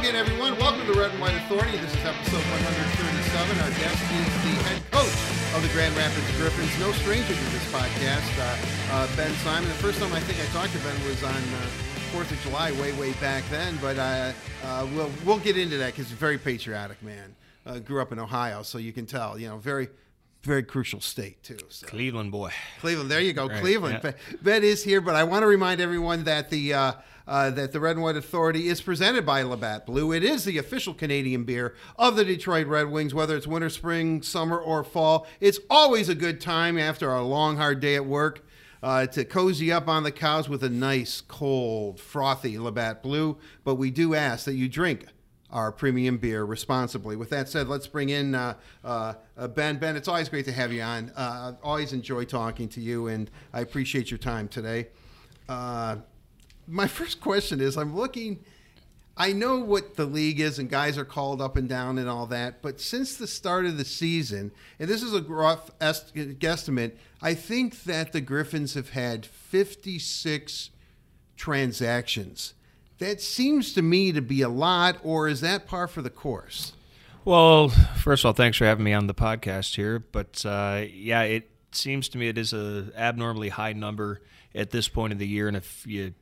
again, everyone. Welcome to Red and White Authority. This is episode 137. Our guest is the head coach of the Grand Rapids Griffins. No stranger to this podcast, uh, uh, Ben Simon. The first time I think I talked to Ben was on uh, Fourth of July, way, way back then. But uh, uh, we'll we'll get into that because he's a very patriotic man. Uh, grew up in Ohio, so you can tell. You know, very very crucial state too. So. Cleveland boy. Cleveland. There you go, Right, Cleveland. yeah. Ben- Ben is here, but I want to remind everyone that the uh, uh, that the Red and White Authority is presented by Labatt Blue. It is the official Canadian beer of the Detroit Red Wings, whether it's winter, spring, summer, or fall. It's always a good time after a long, hard day at work. Uh, to cozy up on the couch with a nice, cold, frothy Labatt Blue, but we do ask that you drink our premium beer responsibly. With that said, let's bring in uh, uh, uh, Ben. Ben, it's always great to have you on. Uh, always enjoy talking to you, and I appreciate your time today. My first question is I'm looking. I know what the league is, and guys are called up and down and all that. But since the start of the season, and this is a rough est- guesstimate, I think that the Griffins have had 56 transactions. That seems to me to be a lot, or is that par for the course? Well, first of all, thanks for having me on the podcast here. But uh, yeah, it seems to me it is a abnormally high number at this point of the year, and if you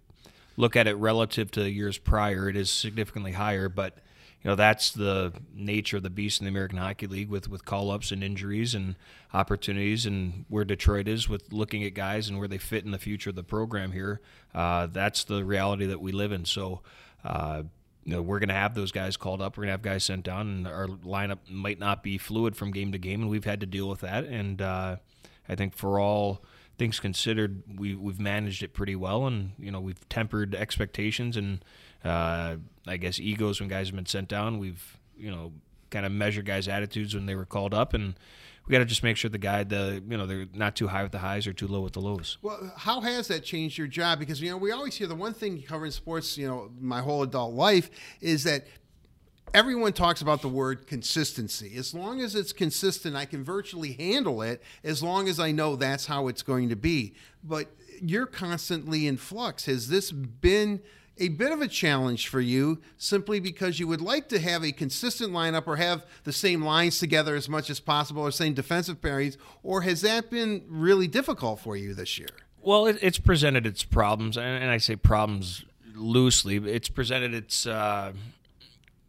look at it relative to years prior, it is significantly higher. But you know that's the nature of the beast in the American Hockey League with with call ups and injuries and opportunities, and where Detroit is with looking at guys and where they fit in the future of the program here. Uh, that's the reality that we live in. So. Uh, you know, we're going to have those guys called up. We're going to have guys sent down, and our lineup might not be fluid from game to game, and we've had to deal with that. And uh, I think for all things considered, we we've managed it pretty well, and you know we've tempered expectations and uh, I guess egos when guys have been sent down. We've you know kind of measured guys' attitudes when they were called up, and we got to just make sure the guy the you know they're not too high with the highs or too low with the lows. Well, how has that changed your job? Because you know we always hear the one thing covering sports, you know, my whole adult life is that everyone talks about the word consistency. As long as it's consistent, I can virtually handle it. As long as I know that's how it's going to be. But you're constantly in flux. Has this been a bit of a challenge for you simply because you would like to have a consistent lineup or have the same lines together as much as possible or same defensive pairings or has that been really difficult for you this year Well, it, it's presented its problems, and, and I say problems loosely. It's presented its uh,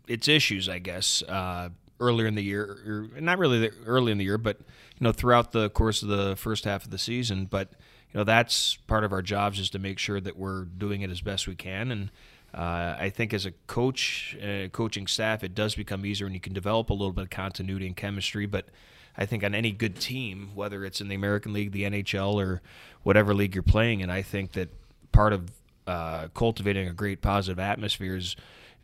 its issues, I guess, uh, earlier in the year, or not really early in the year, but you know, throughout the course of the first half of the season. But you know, that's part of our jobs is to make sure that we're doing it as best we can, and uh, I think as a coach, uh, coaching staff, it does become easier, and you can develop a little bit of continuity and chemistry, but. I think on any good team, whether it's in the American League, the NHL, or whatever league you're playing in, I think that part of uh, cultivating a great positive atmosphere is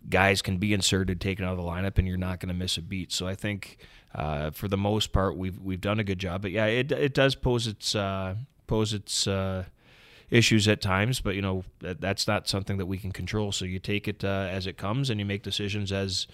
guys can be inserted, taken out of the lineup, and you're not going to miss a beat. So I think uh, for the most part, we've we've done a good job. But yeah, it it does pose its uh, pose its uh, issues at times, but you know that, that's not something that we can control. So you take it uh, as it comes, and you make decisions as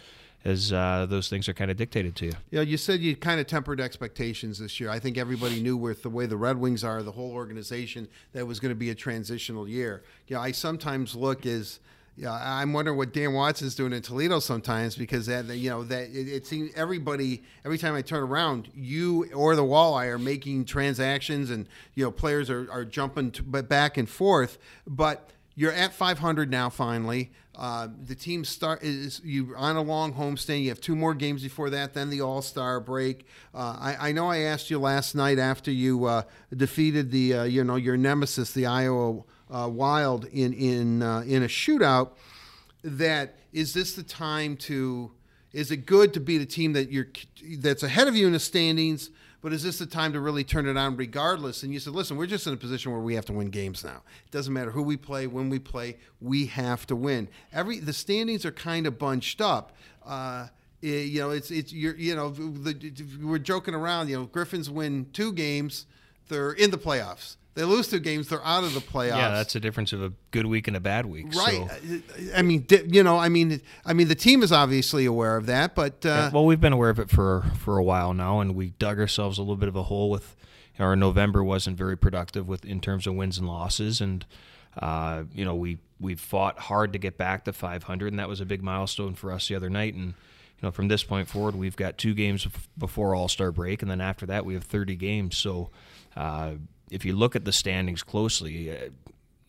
as uh, those things are kind of dictated to you. Know, you said you kind of tempered expectations this year. I think everybody knew with the way the Red Wings are, the whole organization, that it was going to be a transitional year. You know, I sometimes look as yeah, I'm wondering what Dan Watson is doing in Toledo sometimes because that you know that it, it seems everybody every time I turn around, you or the Walleye are making transactions and you know players are, are jumping to, but back and forth, but you're at 500 now finally. Uh, the team start is you on a long homestand. You have two more games before that, then the All Star break. Uh, I, I know I asked you last night after you uh, defeated the uh, you know your nemesis, the Iowa uh, Wild, in in uh, in a shootout. That is this the time to? Is it good to beat a team that you're that's ahead of you in the standings? But is this the time to really turn it on regardless? And you said, listen, we're just in a position where we have to win games now. It doesn't matter who we play, when we play, we have to win. Every the standings are kind of bunched up. Uh, eh, you know, it's it's you're you know the, we're joking around. You know, Griffins win two games, they're in the playoffs. They lose two games, they're out of the playoffs. Yeah, that's the difference of a good week and a bad week. right. So. I mean, you know, I mean, I mean, the team is obviously aware of that, but uh, Yeah, well, we've been aware of it for for a while now, and we dug ourselves a little bit of a hole with our November wasn't very productive with in terms of wins and losses, and uh, you know we we fought hard to get back to 500, and that was a big milestone for us the other night. And you know from this point forward, we've got two games before All Star break, and then after that we have 30 games. So uh, if you look at the standings closely, uh,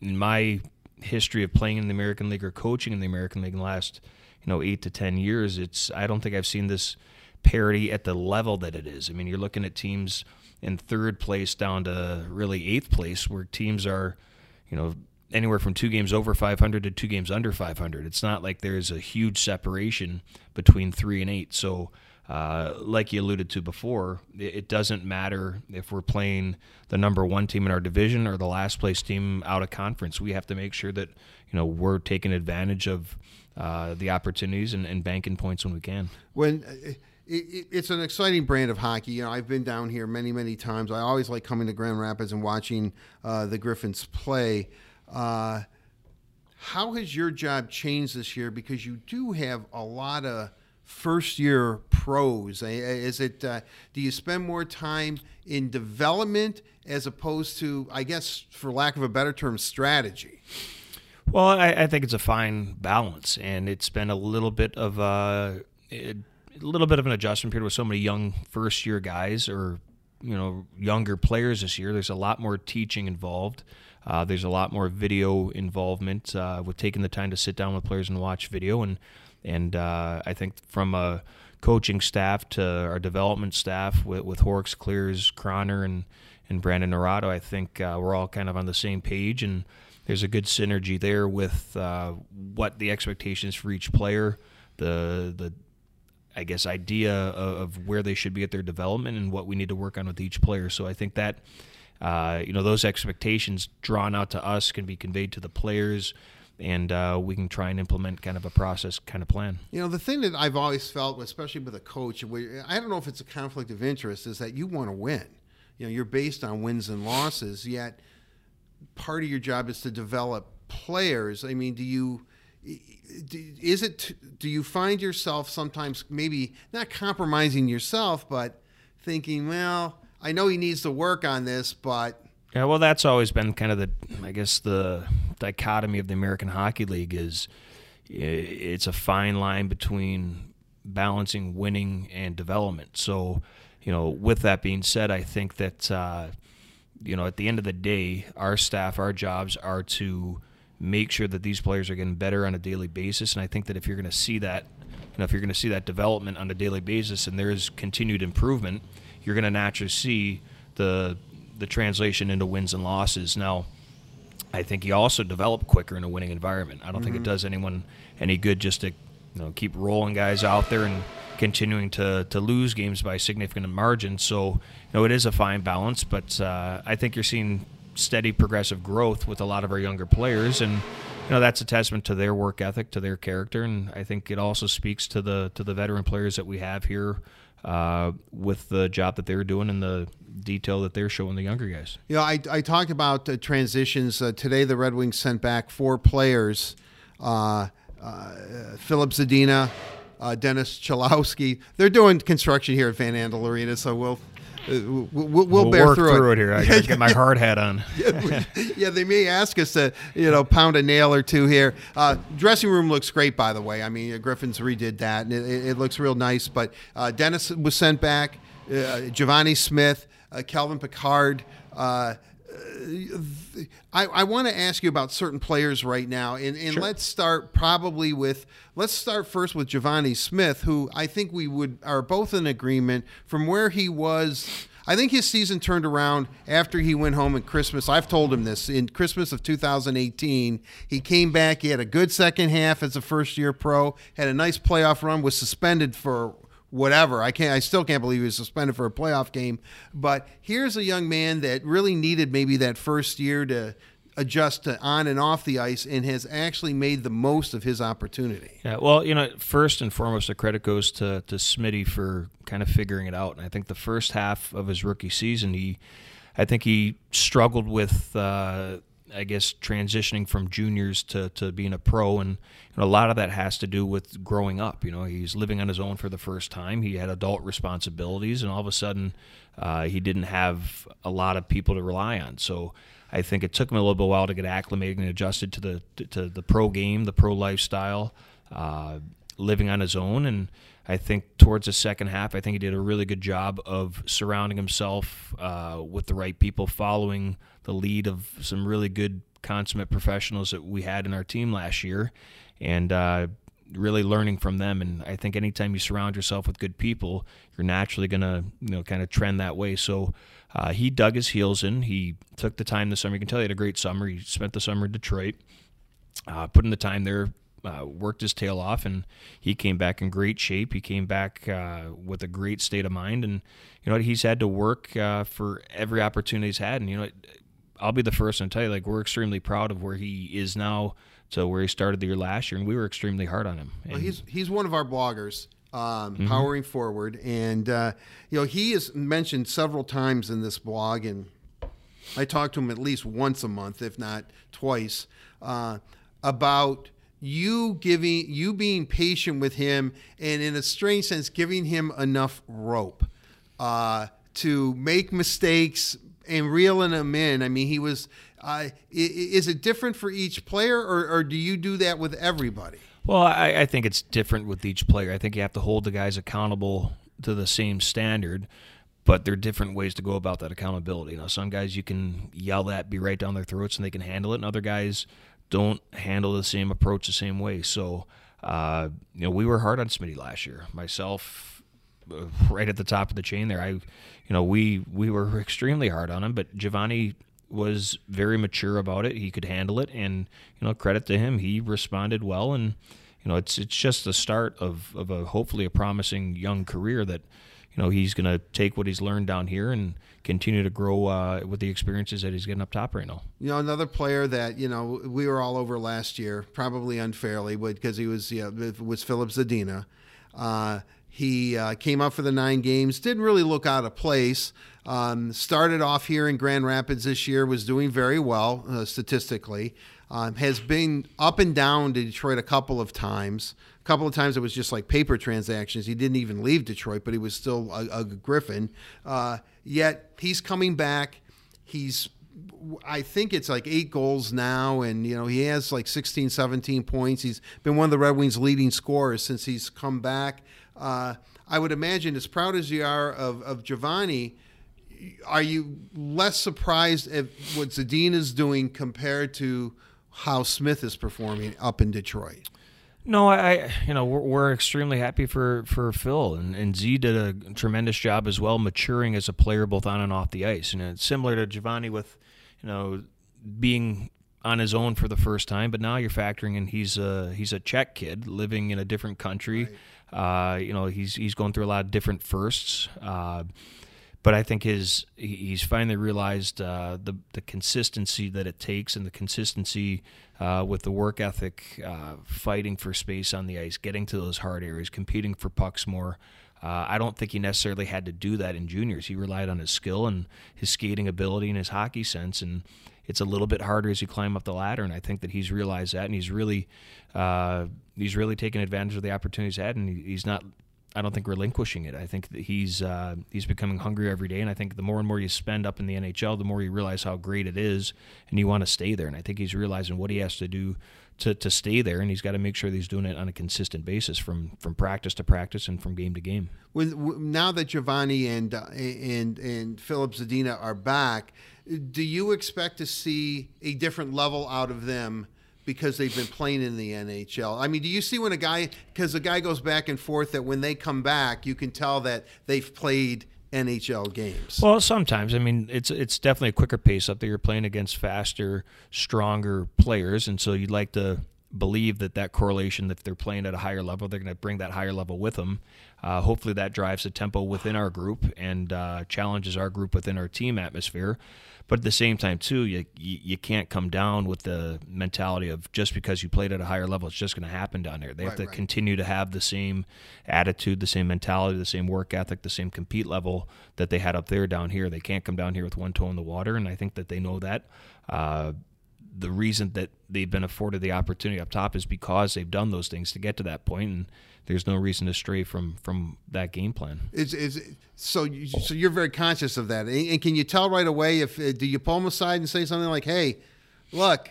in my history of playing in the American League or coaching in the American League in the last you know eight to ten years, it's I don't think I've seen this parity at the level that it is. I mean, you're looking at teams in third place down to really eighth place, where teams are, you know, anywhere from two games over 500 to two games under 500. It's not like there's a huge separation between three and eight. So, uh, like you alluded to before, it doesn't matter if we're playing the number one team in our division or the last place team out of conference. We have to make sure that you know we're taking advantage of uh, the opportunities and, and banking points when we can. When uh, it, it's an exciting brand of hockey. You know, I've been down here many, many times. I always like coming to Grand Rapids and watching uh, the Griffins play. Uh, how has your job changed this year? Because you do have a lot of first year pros. Is it? Uh, do you spend more time in development as opposed to, I guess, for lack of a better term, strategy? Well, I, I think it's a fine balance, and it's been a little bit of a. A little bit of an adjustment period with so many young first year guys or you know younger players this year. There's a lot more teaching involved. Uh, there's a lot more video involvement uh, with taking the time to sit down with players and watch video. And and uh, I think from a coaching staff to our development staff with, with Horrocks, Clears, Croner, and and Brandon Naurato, I think uh, we're all kind of on the same page. And there's a good synergy there with uh, what the expectations for each player, the the I guess, idea of, of, where they should be at their development and what we need to work on with each player. So I think that, uh, you know, those expectations drawn out to us can be conveyed to the players. And uh, we can try and implement kind of a process kind of plan. You know, the thing that I've always felt, especially with a coach, I don't know if it's a conflict of interest, is that you want to win. You know, you're based on wins and losses, yet part of your job is to develop players. I mean, do you is it do you find yourself sometimes maybe not compromising yourself but thinking well i know he needs to work on this but yeah well that's always been kind of the i guess the dichotomy of the american hockey league is it's a fine line between balancing winning and development so you know with that being said i think that uh, you know at the end of the day our staff our jobs are to make sure that these players are getting better on a daily basis. And I think that if you're going to see that, you know, if you're going to see that development on a daily basis, and there is continued improvement, you're going to naturally see the the translation into wins and losses. Now, I think you also develop quicker in a winning environment. I don't mm-hmm. think it mm-hmm. does anyone any good just to you know keep rolling guys out there and continuing to to lose games by significant margins. So you know it is a fine balance, but uh, I think you're seeing steady progressive growth with a lot of our younger players and you know that's a testament to their work ethic to their character and I think it also speaks to the to the veteran players that we have here uh, with the job that they're doing and the detail that they're showing the younger guys. You know, I, I talked about uh, transitions. Uh, today, the Red Wings sent back four players uh, uh, Filip Zadina, uh, Dennis Cholowski. They're doing construction here at Van Andel Arena, so we'll we'll, we'll, we'll bear through, through it. it. here. I gotta get my hard hat on. yeah, yeah, they may ask us to, you know, pound a nail or two here. Uh, dressing room looks great, by the way. I mean, Griffins redid that, and it, it looks real nice. But uh, Dennis was sent back. Uh, Givani Smith, uh, Calvin Pickard. I, I want to ask you about certain players right now, and, and sure. let's start probably with let's start first with Givani Smith, who I think we would are both in agreement from where he was. I think his season turned around after he went home at Christmas. I've told him this in Christmas of 2018. He came back. He had a good second half as a first year pro. Had a nice playoff run. Was suspended for whatever. I can't. I still can't believe he was suspended for a playoff game. But here's a young man that really needed maybe that first year to adjust to on and off the ice and has actually made the most of his opportunity. Yeah, well, you know, first and foremost, the credit goes to to Smitty for kind of figuring it out. And I think the first half of his rookie season, he, I think he struggled with. Uh, I guess transitioning from juniors to, to being a pro, and know, a lot of that has to do with growing up. You know, he's living on his own for the first time. He had adult responsibilities, and all of a sudden, uh, he didn't have a lot of people to rely on. So I think it took him a little bit while to get acclimated and adjusted to the to the pro game, the pro lifestyle, uh, living on his own, and I think towards the second half, I think he did a really good job of surrounding himself uh, with the right people, following the lead of some really good consummate professionals that we had in our team last year, and uh, really learning from them. And I think anytime you surround yourself with good people, you're naturally going to you know kind of trend that way. So. Uh, he dug his heels in. He took the time this summer. You can tell he had a great summer. He spent the summer in Detroit, uh, putting the time there, uh, worked his tail off, and he came back in great shape. He came back uh, with a great state of mind, and you know he's had to work uh, for every opportunity he's had. And you know, I'll be the first to tell you, like we're extremely proud of where he is now to where he started the year last year, and we were extremely hard on him. Well, he's he's one of our bloggers. Um, mm-hmm. powering forward, and uh, you know he is mentioned several times in this blog, and I talk to him at least once a month, if not twice, uh, about you giving you being patient with him and in a strange sense giving him enough rope uh, to make mistakes and reeling him in i mean he was uh, is it different for each player or, or, do you do that with everybody well I, I think it's different with each player i think you have to hold the guys accountable to the same standard but there are different ways to go about that accountability. Know, some guys you can yell at, be right down their throats, and they can handle it, and other guys don't handle the same approach the same way. So, uh, you know, we were hard on Smitty last year. Myself, right at the top of the chain there. I, you know, we we were extremely hard on him, but Givani was very mature about it. He could handle it, and you know, credit to him, he responded well. And you know, it's it's just the start of of a hopefully a promising young career that you know he's going to take what he's learned down here and continue to grow uh, with the experiences that he's getting up top right now. You know, another player that you know we were all over last year, probably unfairly, because he was yeah, was Filip Zadina. Uh, he uh, came up for the nine games, didn't really look out of place. Um, started off here in Grand Rapids this year, was doing very well uh, statistically. Um, has been up and down to Detroit a couple of times. A couple of times it was just like paper transactions. He didn't even leave Detroit, but he was still a, a Griffin. Uh, yet he's coming back. He's I think it's like eight goals now, and you know he has like 16, 17 points. He's been one of the Red Wings' leading scorers since he's come back. Uh, I would imagine, as proud as you are of, of Givani, are you less surprised at what Zadina is doing compared to how Smith is performing up in Detroit? No, I, you know, we're, we're, extremely happy for, for Phil and, and Z did a tremendous job as well, maturing as a player both on and off the ice. And it's similar to Givani with, you know, being on his own for the first time, but now you're factoring in he's a he's a Czech kid living in a different country. Right. Uh, you know, he's he's going through a lot of different firsts. Uh, but I think his he's finally realized uh, the the consistency that it takes and the consistency uh, with the work ethic, uh, fighting for space on the ice, getting to those hard areas, competing for pucks more. Uh, I don't think he necessarily had to do that in juniors. He relied on his skill and his skating ability and his hockey sense, and it's a little bit harder as you climb up the ladder. And I think that he's realized that, and he's really uh, he's really taken advantage of the opportunities he's had, and he's not I don't think relinquishing it. I think that he's uh, he's becoming hungrier every day, and I think the more and more you spend up in the NHL, the more you realize how great it is, and you want to stay there. And I think he's realizing what he has to do to, to stay there, and he's got to make sure that he's doing it on a consistent basis from from practice to practice and from game to game. When, now that Givani and uh, and and Filip Zadina are back, do you expect to see a different level out of them? because they've been playing in the NHL. I mean, do you see when a guy because a guy goes back and forth that when they come back, you can tell that they've played NHL games. Well, sometimes I mean it's it's definitely a quicker pace up there. You're playing against faster, stronger players, and so you'd like to believe that that correlation, that they're playing at a higher level, they're going to bring that higher level with them. Uh, hopefully, that drives the tempo within our group and uh, challenges our group within our team atmosphere. But at the same time, too, you, you can't come down with the mentality of just because you played at a higher level, it's just going to happen down there. They right, have to right. continue to have the same attitude, the same mentality, the same work ethic, the same compete level that they had up there down here. They can't come down here with one toe in the water, and I think that they know that. Uh, the reason that they've been afforded the opportunity up top is because they've done those things to get to that point, and there's no reason to stray from from that game plan. Is is so you, so you're very conscious of that, and, and can you tell right away if uh, do you pull them aside and say something like, "Hey, look."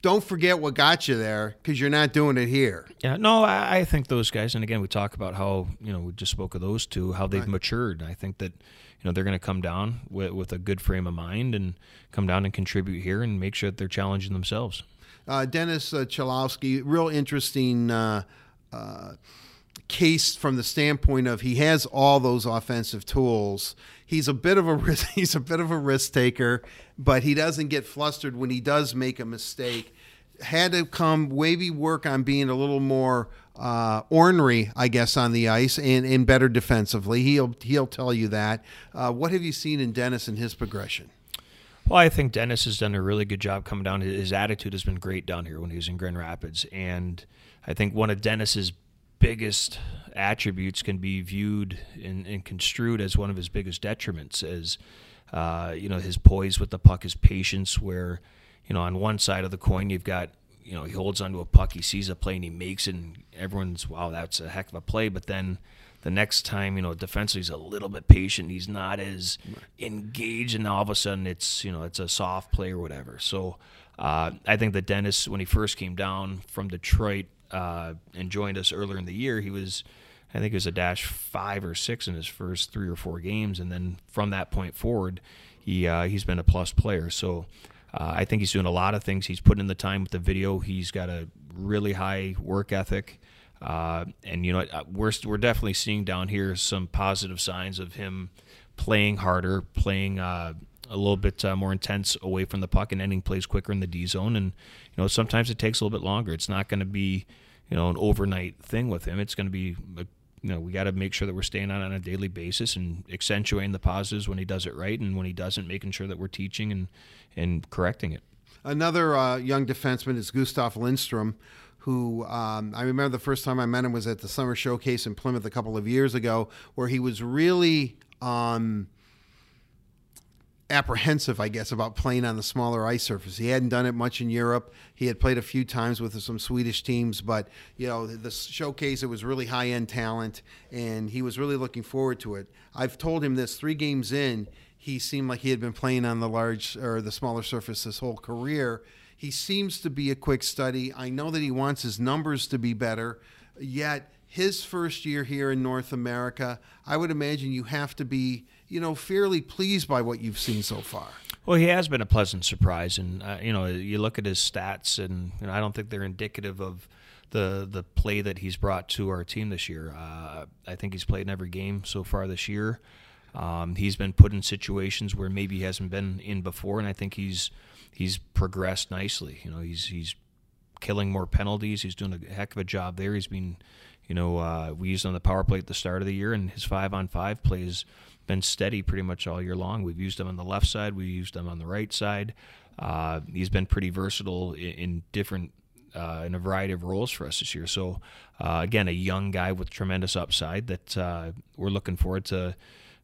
Don't forget what got you there because you're not doing it here. Yeah, no, I, I think those guys, and again, we talk about how you know we just spoke of those two, how they've Right. matured. I think that you know they're going to come down with, with a good frame of mind and come down and contribute here and make sure that they're challenging themselves. Uh, Dennis uh, Cholowski, real interesting uh, case from the standpoint of he has all those offensive tools. He's a bit of a risk, he's a bit of a risk taker, but he doesn't get flustered when he does make a mistake. Had to come maybe work on being a little more uh, ornery, I guess, on the ice and, and better defensively. He'll he'll tell you that. Uh, what have you seen in Dennis and his progression? Well, I think Dennis has done a really good job coming down. His attitude has been great down here when he was in Grand Rapids, and I think one of Dennis's biggest attributes can be viewed and, and construed as one of his biggest detriments. As uh, you know, his poise with the puck, his patience. Where you know, on one side of the coin, you've got you know he holds onto a puck, he sees a play, and he makes it, and everyone's wow, that's a heck of a play. But then the next time, you know, defensively he's a little bit patient. He's not as engaged, and all of a sudden it's you know it's a soft play or whatever. So uh, I think that Dennis, when he first came down from Detroit uh, and joined us earlier in the year, he was. I think it was a dash five or six in his first three or four games, and then from that point forward, he uh, he's been a plus player. So uh, I think he's doing a lot of things. He's putting in the time with the video. He's got a really high work ethic. Uh, and you know, uh, we're we're definitely seeing down here some positive signs of him playing harder, playing uh, a little bit uh, more intense away from the puck, and ending plays quicker in the D zone. And you know, sometimes it takes a little bit longer. It's not going to be you know an overnight thing with him. It's going to be a, you know we got to make sure that we're staying on on a daily basis and accentuating the positives when he does it right, and when he doesn't, making sure that we're teaching and and correcting it. Another uh, young defenseman is Gustav Lindstrom, who um, I remember the first time I met him was at the Summer Showcase in Plymouth a couple of years ago, where he was really um, apprehensive, I guess, about playing on the smaller ice surface. He hadn't done it much in Europe. He had played a few times with some Swedish teams, but you know, the showcase it was really high end talent, and he was really looking forward to it. I've told him this three games in. He seemed like he had been playing on the large or the smaller surface his whole career. He seems to be a quick study. I know that he wants his numbers to be better, yet his first year here in North America, I would imagine you have to be, you know, fairly pleased by what you've seen so far. Well, he has been a pleasant surprise, and uh, you know, you look at his stats, and you know, I don't think they're indicative of the the play that he's brought to our team this year. Uh, I think he's played in every game so far this year. Um, he's been put in situations where maybe he hasn't been in before, and I think he's he's progressed nicely. You know, he's he's killing more penalties. He's doing a heck of a job there. He's been, you know, uh, we used on the power play at the start of the year, and his five on five play has been steady pretty much all year long. We've used him on the left side. We used him on the right side. Uh, he's been pretty versatile in, in different uh, in a variety of roles for us this year. So uh, again, a young guy with tremendous upside that uh, we're looking forward to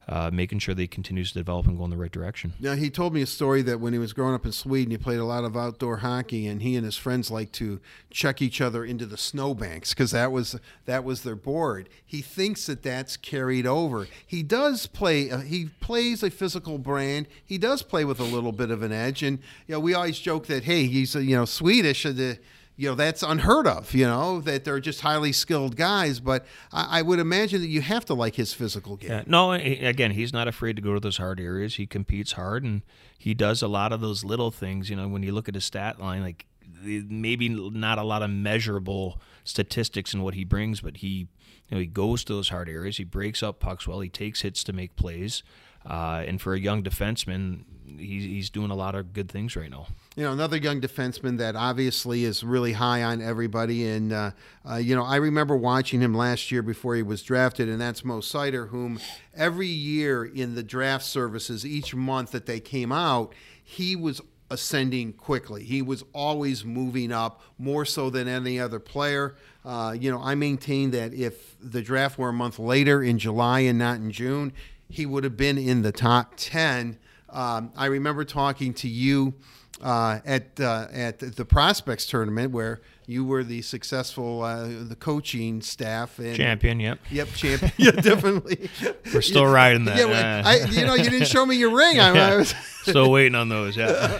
uh, making sure that he continues to develop and go in the right direction. Now, he told me a story that when he was growing up in Sweden, he played a lot of outdoor hockey, and he and his friends liked to check each other into the snowbanks because that was that was their board. He thinks that that's carried over. He does play. Uh, he plays a physical brand. He does play with a little bit of an edge, and you know we always joke that hey, he's you know Swedish. Uh, you know that's unheard of you know that they're just highly skilled guys but I, I, would imagine that you have to like his physical game. Yeah, no again he's not afraid to go to those hard areas. He competes hard and he does a lot of those little things you know when you look at his stat line like maybe not a lot of measurable statistics in what he brings but he you know he goes to those hard areas. He breaks up pucks well. He takes hits to make plays. Uh, and for a young defenseman he's, he's doing a lot of good things right now you know, another young defenseman that obviously is really high on everybody. And, uh, uh, you know, I remember watching him last year before he was drafted, and that's Mo Seider, whom every year in the draft services, each month that they came out, he was ascending quickly. He was always moving up more so than any other player. Uh, you know, I maintain that if the draft were a month later in July and not in June, he would have been in the top 10. Um, I remember talking to you uh, at uh, at the prospects tournament where you were the successful uh, the coaching staff and champion. Yep. Yep, champion. yeah, definitely. We're still riding that. Yeah, I, you know, you didn't show me your ring. I, I was still waiting on those. Yeah.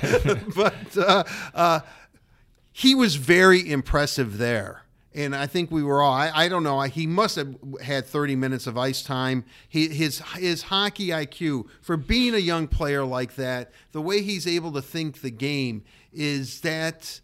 but uh, uh, he was very impressive there. And I think we were all. I, I don't know. He must have had 30 minutes of ice time. He, his his hockey IQ for being a young player like that, the way he's able to think the game is that.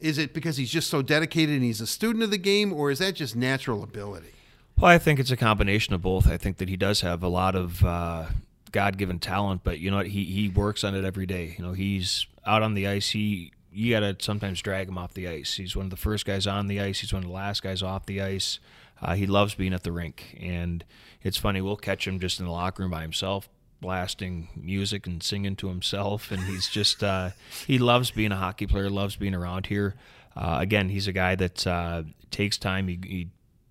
Is it because he's just so dedicated and he's a student of the game, or is that just natural ability? Well, I think it's a combination of both. I think that he does have a lot of uh, God-given talent, but you know what? He he works on it every day. You know, he's out on the ice. He you got to sometimes drag him off the ice. He's one of the first guys on the ice. He's one of the last guys off the ice. Uh, he loves being at the rink, and it's funny. We'll catch him just in the locker room by himself, blasting music and singing to himself, and he's just uh, he loves being a hockey player. Loves being around here. Uh, again, he's a guy that uh, takes time. He, he,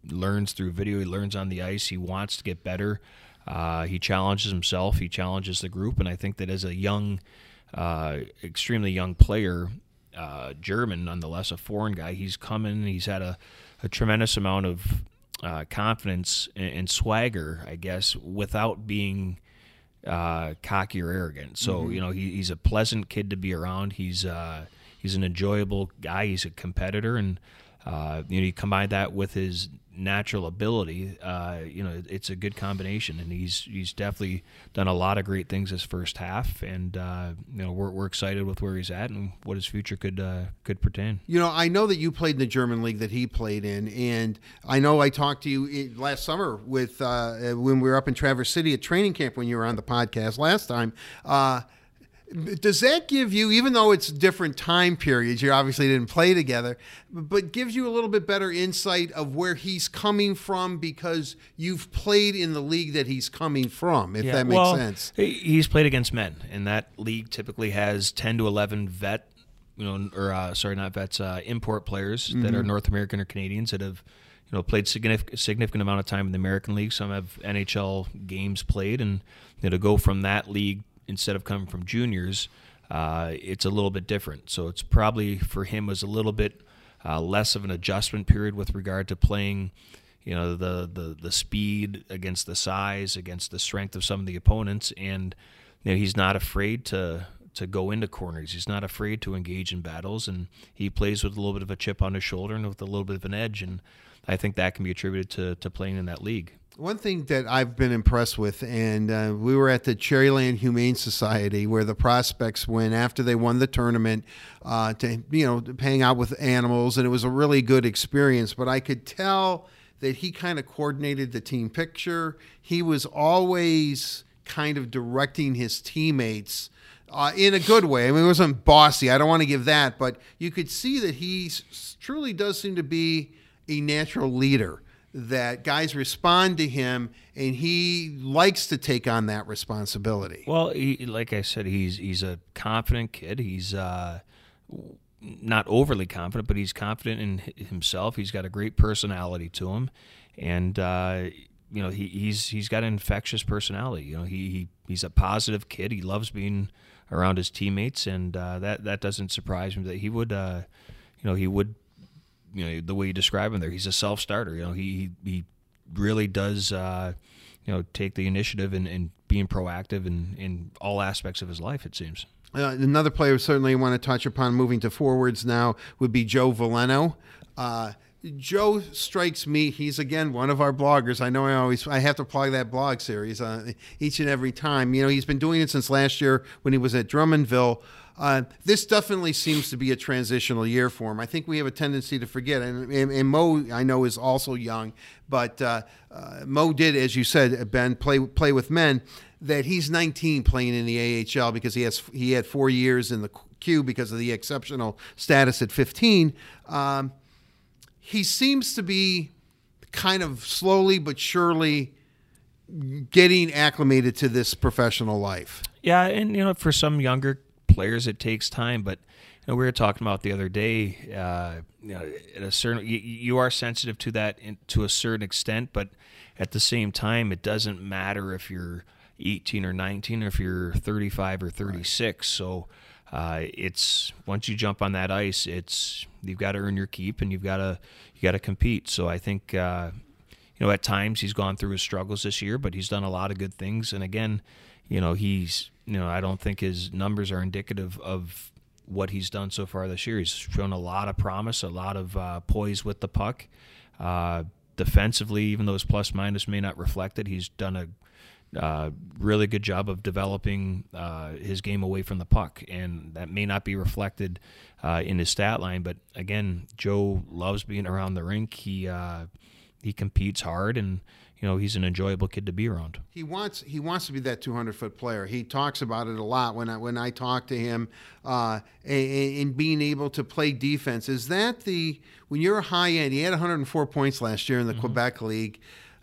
learns through video. He learns on the ice. He wants to get better. Uh, he challenges himself. He challenges the group, and I think that as a young, uh, extremely young player, uh, German, nonetheless, a foreign guy. He's coming. He's had a, a tremendous amount of uh, confidence and, and, swagger, I guess, without being uh, cocky or arrogant. So mm-hmm. you know, he, he's a pleasant kid to be around. He's uh, he's an enjoyable guy. He's a competitor, and uh, you know, you combine that with his natural ability, uh, you know, it's a good combination, and he's he's definitely done a lot of great things this first half, and uh, you know, we're, we're excited with where he's at and what his future could uh, could pertain. You know, I know that you played in the German league that he played in, and I know I talked to you last summer with uh, when we were up in Traverse City at training camp when you were on the podcast last time. Uh, does that give you even though it's different time periods you obviously didn't play together but gives you a little bit better insight of where he's coming from because you've played in the league that he's coming from if yeah, that makes well, sense? he's played against men and that league typically has 10 to 11 vet you know or uh, sorry not vets uh, import players mm-hmm. that are north american or canadians that have you know played significant significant amount of time in the american league. Some have nhl games played and you know, to go from that league instead of coming from juniors, uh, it's a little bit different. So it's probably for him was a little bit uh, less of an adjustment period with regard to playing, you know, the, the the speed against the size, against the strength of some of the opponents, and you know, he's not afraid to to go into corners. He's not afraid to engage in battles, and he plays with a little bit of a chip on his shoulder and with a little bit of an edge. And I think that can be attributed to to playing in that league. One thing that I've been impressed with, and uh, we were at the Cherryland Humane Society where the prospects went after they won the tournament uh, to, you know, hang out with animals, and it was a really good experience. But I could tell that he kind of coordinated the team picture. He was always kind of directing his teammates. Uh, in a good way. I mean, it wasn't bossy. I don't want to give that, but you could see that he truly does seem to be a natural leader that guys respond to him and he likes to take on that responsibility. Well, he, like I said, he's he's a confident kid. He's uh, not overly confident, but he's confident in himself. He's got a great personality to him, and uh, you know he, he's he's got an infectious personality. You know he, he he's a positive kid. He loves being around his teammates, and uh, that that doesn't surprise me that he would. Uh, you know, he would you know the way you describe him there. He's a self starter. You know, he he really does uh, you know take the initiative and, and being proactive in in all aspects of his life. It seems. Uh, another player certainly want to touch upon moving to forwards now would be Joe Veleno. Uh, Joe strikes me. He's again one of our bloggers. I know I always I have to plug that blog series uh, each and every time. You know he's been doing it since last year when he was at Drummondville. Uh, this definitely seems to be a transitional year for him. I think we have a tendency to forget, and, and, and Mo I know is also young, but uh, uh, Mo did, as you said, Ben, play play with men. That he's 19 playing in the AHL because he has he had four years in the Q because of the exceptional status at 15. Um, he seems to be kind of slowly but surely getting acclimated to this professional life. Yeah, and you know, for some younger players, it takes time. But you know, we were talking about the other day. Uh, you know, at a certain, you, you are sensitive to that in, to a certain extent, but at the same time, it doesn't matter if you're 18 or 19 or if you're 35 or 36. Right. So. uh, it's once you jump on that ice, it's you've got to earn your keep and you've got to you got to compete. So I think uh, you know at times he's gone through his struggles this year, but he's done a lot of good things. And again, you know he's you know I don't think his numbers are indicative of what he's done so far this year. He's shown a lot of promise, a lot of uh, poise with the puck. Uh, defensively, even though his plus minus may not reflect it, he's done a uh, really good job of developing uh, his game away from the puck, and that may not be reflected uh, in his stat line. But again, Joe loves being around the rink. He uh, he competes hard, and you know he's an enjoyable kid to be around. He wants he wants to be that 200 foot player. He talks about it a lot when I when I talk to him, uh, and, being able to play defense. Is that the when you're a high end? He had 104 points last year in the mm-hmm. Quebec League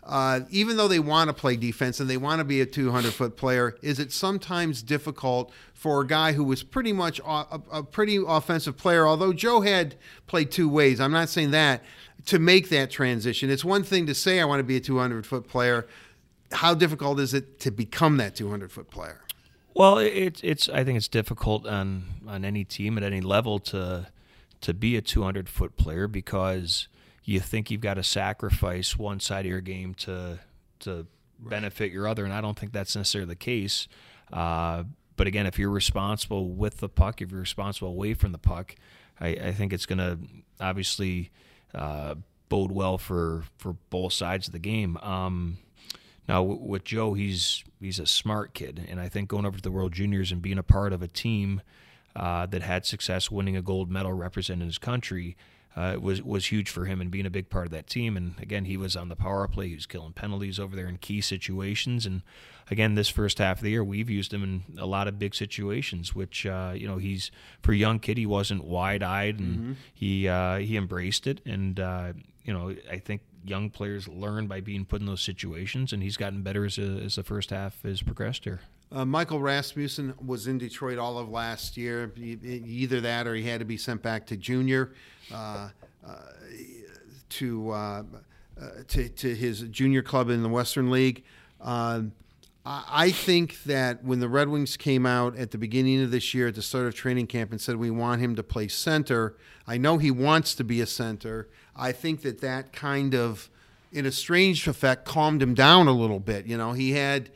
uh, even though they want to play defense and they want to be a 200 foot player, is it sometimes difficult for a guy who was pretty much a, a, pretty offensive player? Although Joe had played two ways, I'm not saying that to make that transition. It's one thing to say I want to be a 200 foot player. How difficult is it to become that 200 foot player? Well, it's it's I think it's difficult on on any team at any level to to be a 200 foot player because you think you've got to sacrifice one side of your game to to right. benefit your other, and I don't think that's necessarily the case. Uh, but again, if you're responsible with the puck, if you're responsible away from the puck, I, I think it's going to obviously uh, bode well for for both sides of the game. Um, now with Joe, he's he's a smart kid, and I think going over to the World Juniors and being a part of a team uh, that had success winning a gold medal representing his country uh, was was huge for him and being a big part of that team. And again, he was on the power play. He was killing penalties over there in key situations. And again, this first half of the year, we've used him in a lot of big situations. Which uh, you know, he's for a young kid, he wasn't wide eyed and mm-hmm. he uh, he embraced it. And uh, you know, I think young players learn by being put in those situations, and he's gotten better as, a, as the first half has progressed here. Uh, Michael Rasmussen was in Detroit all of last year. Either that, or he had to be sent back to junior, to, uh, uh, to to his junior club in the Western League. Um, I think that when the Red Wings came out at the beginning of this year at the start of training camp and said we want him to play center, I know he wants to be a center. I think that that kind of, in a strange effect, calmed him down a little bit. You know, he had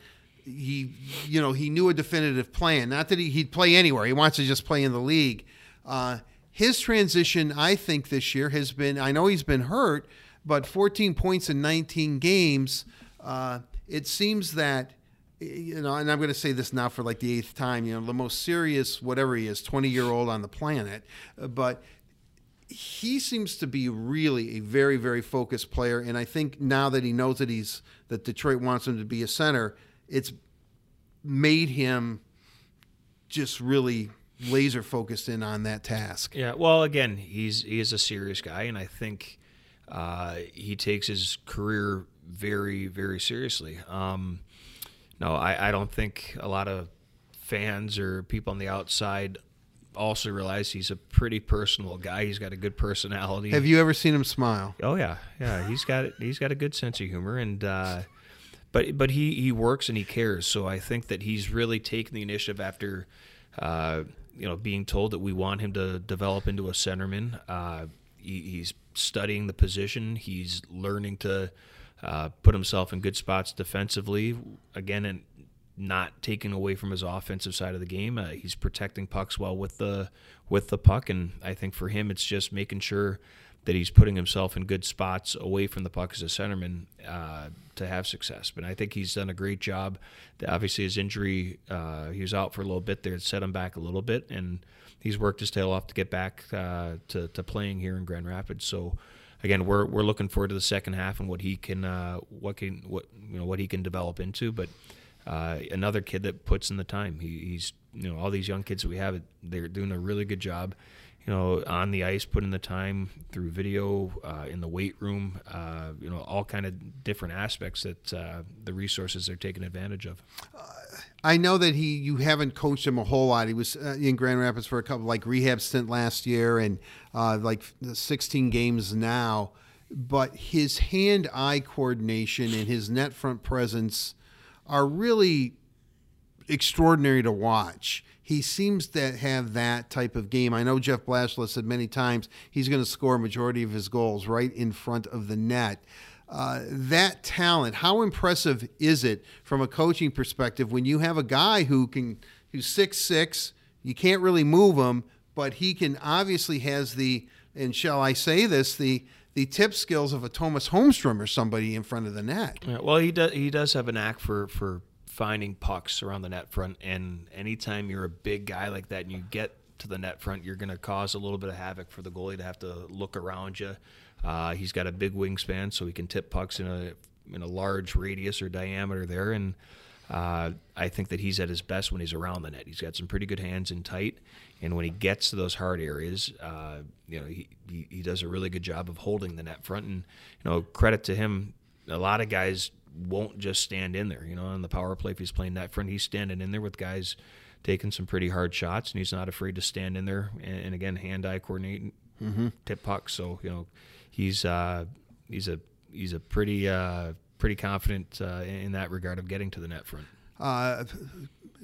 he you know he knew a definitive plan not that he, he'd play anywhere he wants to just play in the league uh, his transition i think this year has been i know he's been hurt but 14 points in 19 games uh, it seems that you know and i'm going to say this now for like the eighth time you know the most serious whatever he is 20 year old on the planet uh, but he seems to be really a very very focused player and i think now that he knows that he's that detroit wants him to be a center it's made him just really laser focused in on that task. Yeah. Well, again, he's he is a serious guy, and I think uh, he takes his career very very seriously. Um, no, I, I don't think a lot of fans or people on the outside also realize he's a pretty personal guy. He's got a good personality. Have you ever seen him smile? Oh yeah, yeah. He's got he's got a good sense of humor, and uh, but but he he works and he cares. So I think that he's really taken the initiative after. Uh, you know, being told that we want him to develop into a centerman. Uh, he, he's studying the position. He's learning to uh, put himself in good spots defensively. Again, and not taking away from his offensive side of the game. Uh, he's protecting pucks well with the with the puck, and I think for him, it's just making sure that he's putting himself in good spots away from the puck as a centerman uh, to have success. But I think he's done a great job. Obviously, his injury, uh, he was out for a little bit there, it set him back a little bit, and he's worked his tail off to get back uh, to, to playing here in Grand Rapids. So, again, we're we're looking forward to the second half and what he can uh, what can what you know what he can develop into. But uh, another kid that puts in the time. He, he's you know all these young kids we have, they're doing a really good job you know, on the ice, putting the time through video, uh, in the weight room, uh, you know, all kind of different aspects that uh, the resources are taking advantage of. Uh, I know that he, you haven't coached him a whole lot. He was uh, in Grand Rapids for a couple, like rehab stint last year, and uh, like 16 games now. But his hand-eye coordination and his net front presence are really extraordinary to watch he seems to have that type of game. I know Jeff Blashill said many times he's going to score a majority of his goals right in front of the net. Uh, that talent, how impressive is it from a coaching perspective when you have a guy who can who's six six, you can't really move him, but he can obviously has the and shall I say this the the tip skills of a Thomas Holmstrom or somebody in front of the net. Yeah, well, he does he does have a knack for for finding pucks around the net front, and anytime you're a big guy like that and you get to the net front, you're going to cause a little bit of havoc for the goalie to have to look around you. Uh, he's got a big wingspan, so he can tip pucks in a in a large radius or diameter there, and uh, I think that he's at his best when he's around the net. He's got some pretty good hands in tight, and when he gets to those hard areas, uh, you know, he, he, he does a really good job of holding the net front. And you know, credit to him. A lot of guys won't just stand in there. You know, on the power play, if he's playing net front, he's standing in there with guys taking some pretty hard shots, and he's not afraid to stand in there and, and again hand-eye coordinate, mm-hmm. tip pucks. So you know, he's uh, he's a he's a pretty uh, pretty confident uh, in that regard of getting to the net front.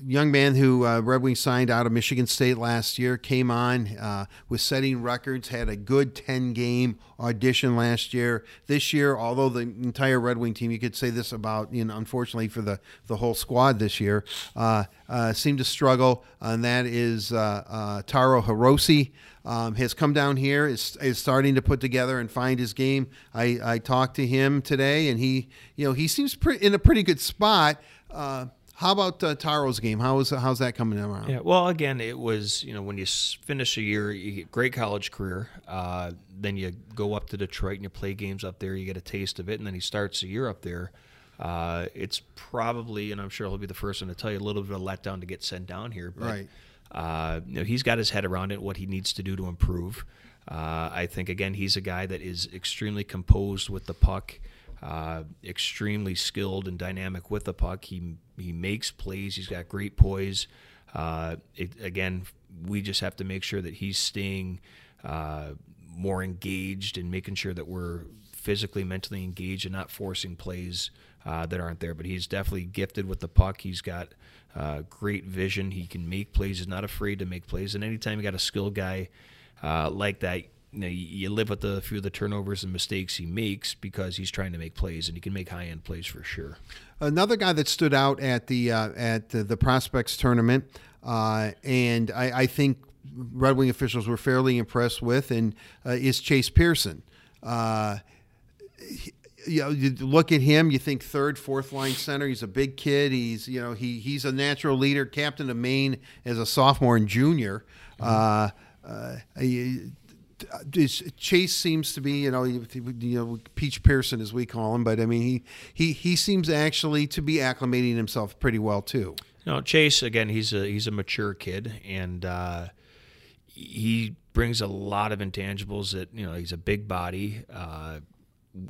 Young man who uh, Red Wings signed out of Michigan State last year came on, uh, was setting records, had a good 10 game audition last year. This year, although the entire Red Wing team, you could say this about, you know, unfortunately for the, the whole squad this year, uh, uh seemed to struggle, and that is uh, uh, Taro Hirose. Um, has come down here, is, is starting to put together and find his game. I, I talked to him today, and he, you know, he seems pre- in a pretty good spot. Uh, how about uh, Taro's game? How is how's that coming around? Yeah, well, again, it was you know when you finish a year, you get great college career. Uh, then you go up to Detroit and you play games up there. You get a taste of it, and then he starts a year up there. Uh, it's probably, and I'm sure he'll be the first one to tell you a little bit of a letdown to get sent down here. But, right. Uh, you know, he's got his head around it, what he needs to do to improve. Uh, I think again, he's a guy that is extremely composed with the puck uh, extremely skilled and dynamic with the puck. He he makes plays. He's got great poise. Uh, it, again, we just have to make sure that he's staying uh, more engaged and making sure that we're physically, mentally engaged and not forcing plays uh, that aren't there. But he's definitely gifted with the puck. He's got uh, great vision. He can make plays. He's not afraid to make plays. And anytime you got a skilled guy like that, you, you live with a few of the turnovers and mistakes he makes because he's trying to make plays, and he can make high end plays for sure. Another guy that stood out at the uh, at the, the prospects tournament, uh, and I, I, think Red Wing officials were fairly impressed with, and uh, is Chase Pearson. Uh, he, you know, you look at him, you think third, fourth line center. He's a big kid. He's you know he he's a natural leader, captain of Maine as a sophomore and junior. Mm-hmm. Uh, uh, Chase seems to be, you know, you know, Peach Pearson as we call him, but I mean, he he he seems actually to be acclimating himself pretty well too. No, Chase again, he's a he's a mature kid, and uh, he brings a lot of intangibles. That you know, he's a big body. Uh,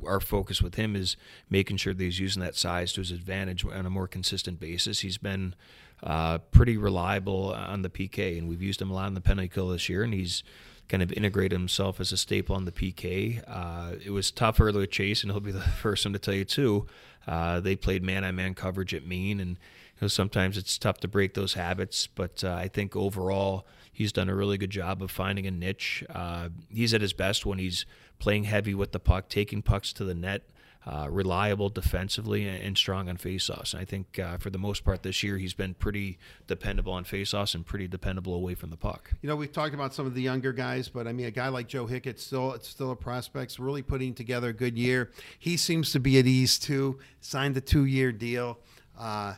our focus with him is making sure that he's using that size to his advantage on a more consistent basis. He's been uh, pretty reliable on the PK, and we've used him a lot in the penalty kill this year, and he's kind of integrate himself as a staple on the PK. Uh, it was tough early with Chase, and he'll be the first one to tell you too. Uh, they played man-on-man coverage at Maine, and you know, sometimes it's tough to break those habits. But uh, I think overall, he's done a really good job of finding a niche. Uh, he's at his best when he's playing heavy with the puck, taking pucks to the net uh, reliable defensively and strong on faceoffs. And I think uh, for the most part this year, he's been pretty dependable on faceoffs and pretty dependable away from the puck. You know, we've talked about some of the younger guys, but I mean, a guy like Joe Hicketts still it's still a prospect, really putting together a good year. He seems to be at ease too. Signed a two-year deal. Uh, uh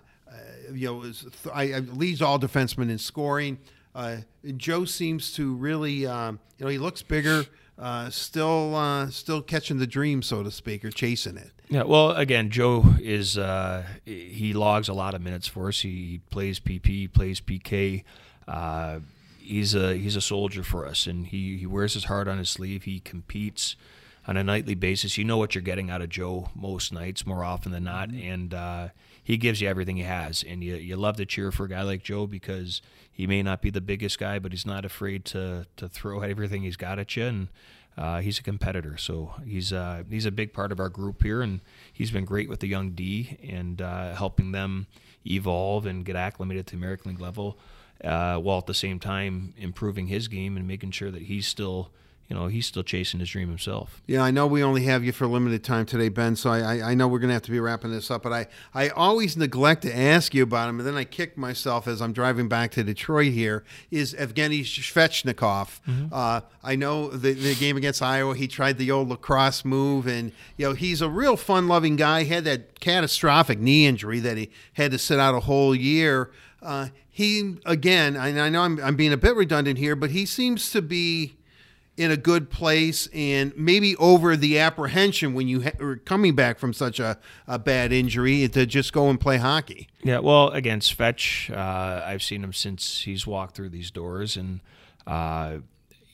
you know, I, I leads all defensemen in scoring. Uh, Joe seems to really, um, you know, he looks bigger uh, still uh, still catching the dream, so to speak, or chasing it. Yeah, well, again, Joe is uh, he logs a lot of minutes for us. He plays PP, plays PK. Uh, he's a he's a soldier for us, and he, he wears his heart on his sleeve. He competes on a nightly basis. You know what you're getting out of Joe most nights, more often than not, mm-hmm. and uh, he gives you everything he has, and you you love to cheer for a guy like Joe because he may not be the biggest guy, but he's not afraid to to throw everything he's got at you, and uh, he's a competitor. So he's uh, he's a big part of our group here, and he's been great with the young D and uh, helping them evolve and get acclimated to American League level. uh, while at the same time improving his game and making sure that he's still you know he's still chasing his dream himself. Yeah, I know we only have you for a limited time today, Ben. So I, I, I know we're going to have to be wrapping this up. But I, I always neglect to ask you about him, and then I kick myself as I'm driving back to Detroit. Here is Evgeny Svechnikov. Mm-hmm. Uh, I know the, the game against Iowa, he tried the old lacrosse move, and you know he's a real fun-loving guy. He had that catastrophic knee injury that he had to sit out a whole year. Uh, he again, I, I know I'm, I'm being a bit redundant here, but he seems to be in a good place and maybe over the apprehension when you ha- are coming back from such a, a bad injury to just go and play hockey. Yeah, well, again Svetch, uh, I've seen him since he's walked through these doors, and uh,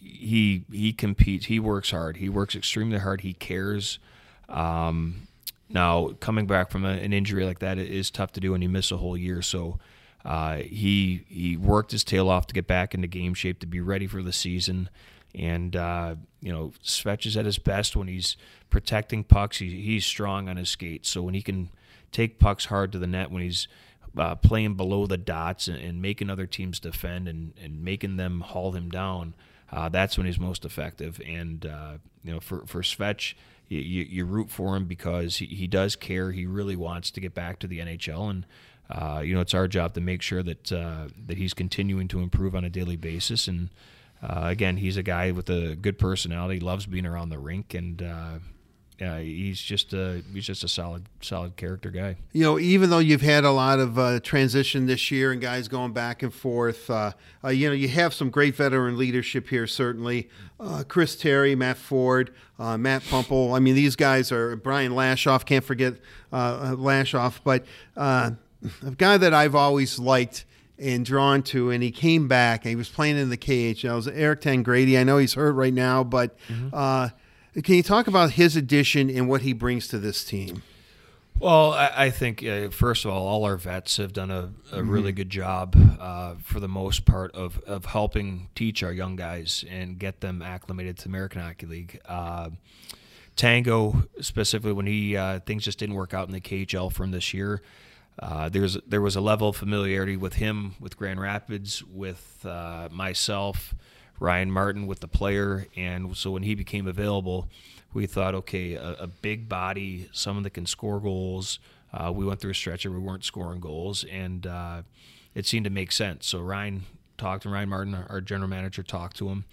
he he competes. He works hard. He works extremely hard. He cares. Um, now, coming back from a, an injury like that is tough to do, and you miss a whole year. So. Uh, he he worked his tail off to get back into game shape to be ready for the season. And uh, you know, Svetch is at his best when he's protecting pucks. He, he's strong on his skates, so when he can take pucks hard to the net, when he's uh, playing below the dots and, and, making other teams defend and, and making them haul him down, uh, that's when he's most effective. And uh, you know, for for Svetch, you, you, you, root for him because he, he does care. He really wants to get back to the NHL, and uh, you know, it's our job to make sure that uh, that he's continuing to improve on a daily basis and. Uh, again, he's a guy with a good personality, loves being around the rink, and uh, he's just a he's just a solid solid character guy. You know, even though you've had a lot of uh, transition this year and guys going back and forth, uh, uh, you know, you have some great veteran leadership here. Certainly, uh, Chris Terry, Matt Ford, uh, Matt Puempel. I mean, these guys are Brian Lashoff. Can't forget Lashoff, but a guy that I've always liked and drawn to, and he came back. And he was playing in the KHL. Eric Tangradi. I know he's hurt right now, but mm-hmm. uh, can you talk about his addition and what he brings to this team? Well, I, I think uh, first of all, all our vets have done a, a mm-hmm. really good job uh, for the most part of, of helping teach our young guys and get them acclimated to the American Hockey League. Uh, Tango, specifically, when he uh, things just didn't work out in the KHL for him this year, uh, there's there was a level of familiarity with him, with Grand Rapids, with uh, myself, Ryan Martin, with the player, and so when he became available, we thought, okay, a, a big body, someone that can score goals. Uh, we went through a stretch where we weren't scoring goals, and uh, it seemed to make sense. So Ryan talked to Ryan Martin, our general manager, talked to him.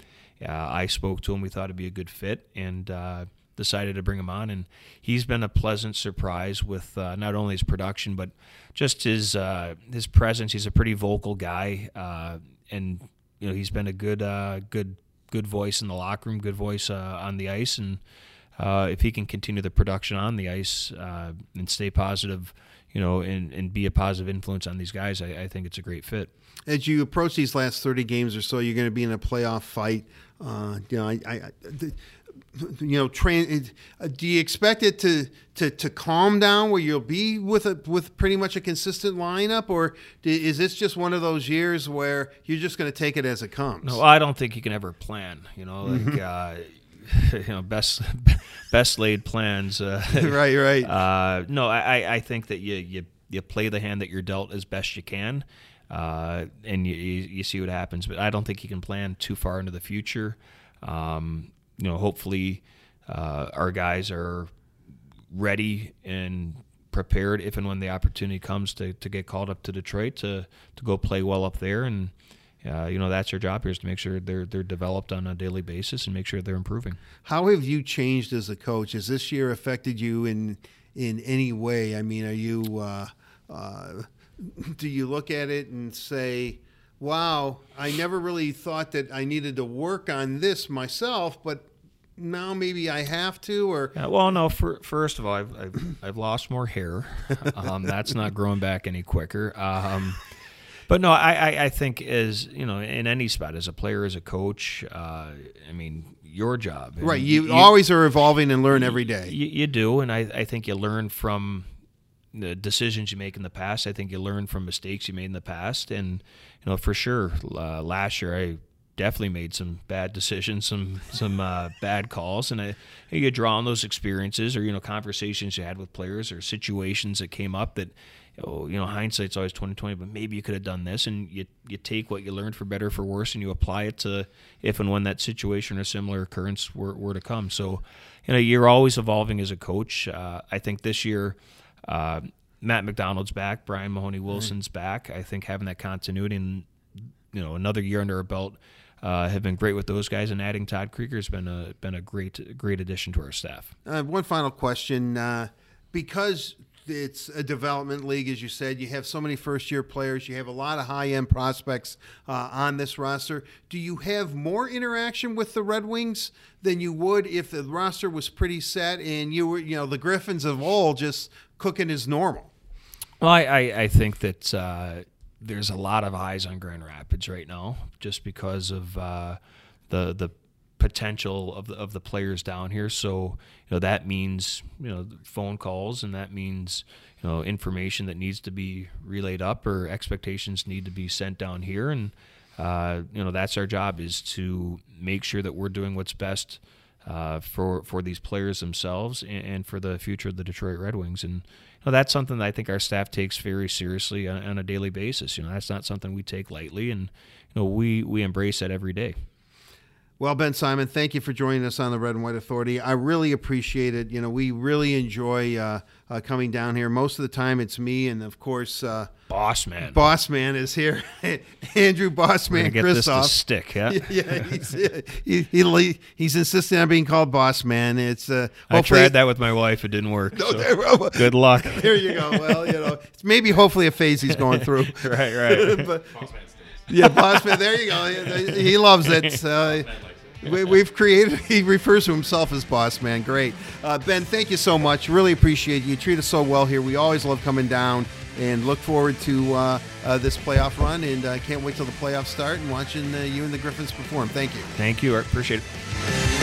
Uh, I spoke to him. We thought it'd be a good fit, and decided to bring him on, and he's been a pleasant surprise with uh, not only his production but just his uh, his presence. He's a pretty vocal guy, uh, and you know he's been a good uh, good good voice in the locker room, good voice uh, on the ice, and uh, if he can continue the production on the ice and stay positive, you know, and, and be a positive influence on these guys, I, I think it's a great fit. As you approach these last 30 games or so, you're going to be in a playoff fight. you know, I, I, you know, train. Uh, do you expect it to, to, to calm down where you'll be with a with pretty much a consistent lineup, or is this just one of those years where you're just going to take it as it comes? No, I don't think you can ever plan. You know, like mm-hmm. uh, you know, best best laid plans. Uh, right, right. Uh, no, I I think that you you you play the hand that you're dealt as best you can. Uh, and you, you see what happens, but I don't think you can plan too far into the future. Um, you know, hopefully uh, our guys are ready and prepared if and when the opportunity comes to, to get called up to Detroit to, to go play well up there. And, uh, you know, that's our job here is to make sure they're, they're developed on a daily basis and make sure they're improving. How have you changed as a coach? Has this year affected you in, in any way? I mean, are you, uh, uh do you look at it and say, wow, I never really thought that I needed to work on this myself, but now maybe I have to or? Yeah, well no for, first of all I've, I've, I've lost more hair. Um, that's not growing back any quicker. Um, but no I, I, I, think as you know in any spot as a player as a coach uh, I mean your job. Right you, you, always are evolving and learn every day. You, you do and I, I think you learn from the decisions you make in the past. I think you learn from mistakes you made in the past, and you know for sure. Uh, last year, I definitely made some bad decisions, some some uh, bad calls, and I, you draw on those experiences or you know conversations you had with players or situations that came up that oh, you know, hindsight's always twenty twenty, but maybe you could have done this, and you you take what you learned for better for worse, and you apply it to if and when that situation or similar occurrence were, were to come. So, you know, you're always evolving as a coach. Uh, I think this year. Uh, Matt McDonald's back, Brian Mahoney Wilson's back. I think having that continuity and you know another year under our belt uh, have been great with those guys, and adding Todd Krygier has been a been a great great addition to our staff. Uh, one final question, uh, because it's a development league, as you said. You have so many first year players. You have a lot of high end prospects uh, on this roster. Do you have more interaction with the Red Wings than you would if the roster was pretty set and you were, you know, the Griffins of old just cooking is normal? Well, I, I, I think that uh, there's a lot of eyes on Grand Rapids right now, just because of uh, the the potential of the, of the players down here. So you know that means you know phone calls, and that means you know information that needs to be relayed up or expectations need to be sent down here, and uh, you know that's our job is to make sure that we're doing what's best. Uh, for for these players themselves and, and, for the future of the Detroit Red Wings, and know, that's something that I think our staff takes very seriously on, on a daily basis. You know, that's not something we take lightly, and you know, we we embrace that every day. Well, Ben Simon, thank you for joining us on the Red and White Authority. I really appreciate it. You know, we really enjoy uh, uh, coming down here. Most of the time, it's me, and of course, uh, Boss Man. Boss Man is here. Andrew Boss Man get Kristoff. This stick, yeah. yeah, he's, he, he, he's insisting on being called Boss Man. It's uh, I tried that with my wife. It didn't work. No, so good luck. There you go. Well, you know, it's maybe hopefully a phase he's going through. right, right. but, yeah, Boss Man. There you go. He, he loves it. So, we, have created. He refers to himself as boss man. Great, uh, Ben. Thank you so much. Really appreciate you. you. Treat us so well here. We always love coming down and look forward to uh, uh, this playoff run. And uh, can't wait till the playoffs start and watching uh, you and the Griffins perform. Thank you. Thank you. I appreciate it.